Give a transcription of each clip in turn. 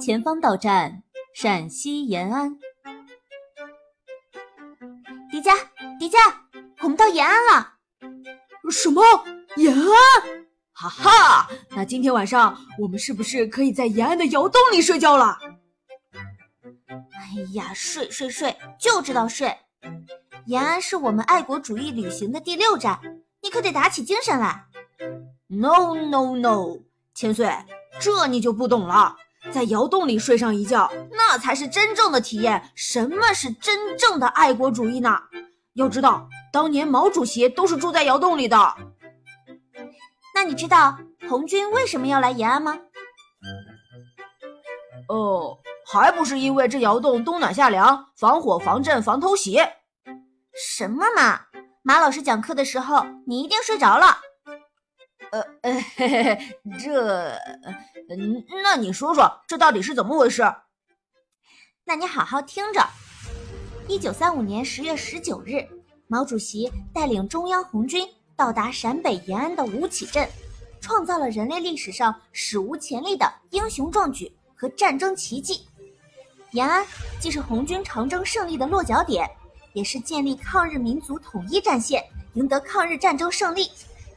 前方到站陕西延安。迪迦，迪迦，我们到延安了。什么？延安？哈哈，那今天晚上我们是不是可以在延安的窑洞里睡觉了？哎呀，睡睡睡，就知道睡。延安是我们爱国主义旅行的第六站，你可得打起精神来。No no no，千岁，这你就不懂了。在窑洞里睡上一觉，那才是真正的体验。什么是真正的爱国主义呢？要知道，当年毛主席都是住在窑洞里的。那你知道红军为什么要来延安吗？哦，还不是因为这窑洞冬暖夏凉，防火、防震、防偷袭。什么嘛！马老师讲课的时候，你一定睡着了。呃呃，嘿嘿嘿，这，嗯，那你说说，这到底是怎么回事？那你好好听着。一九三五年十月十九日，毛主席带领中央红军到达陕北延安的吴起镇，创造了人类历史上史无前例的英雄壮举和战争奇迹。延安既是红军长征胜利的落脚点，也是建立抗日民族统一战线、赢得抗日战争胜利，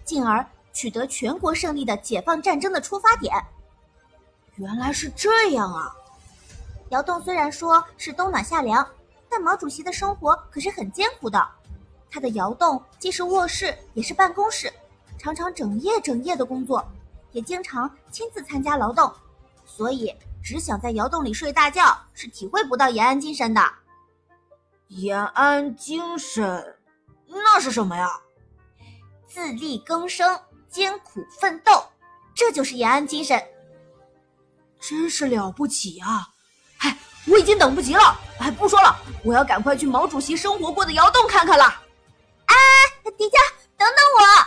进而。取得全国胜利的解放战争的出发点，原来是这样啊！窑洞虽然说是冬暖夏凉，但毛主席的生活可是很艰苦的。他的窑洞既是卧室也是办公室，常常整夜整夜的工作，也经常亲自参加劳动，所以只想在窑洞里睡大觉是体会不到延安精神的。延安精神，那是什么呀？自力更生。艰苦奋斗，这就是延安精神，真是了不起啊！哎，我已经等不及了，哎，不说了，我要赶快去毛主席生活过的窑洞看看了。哎，迪迦，等等我。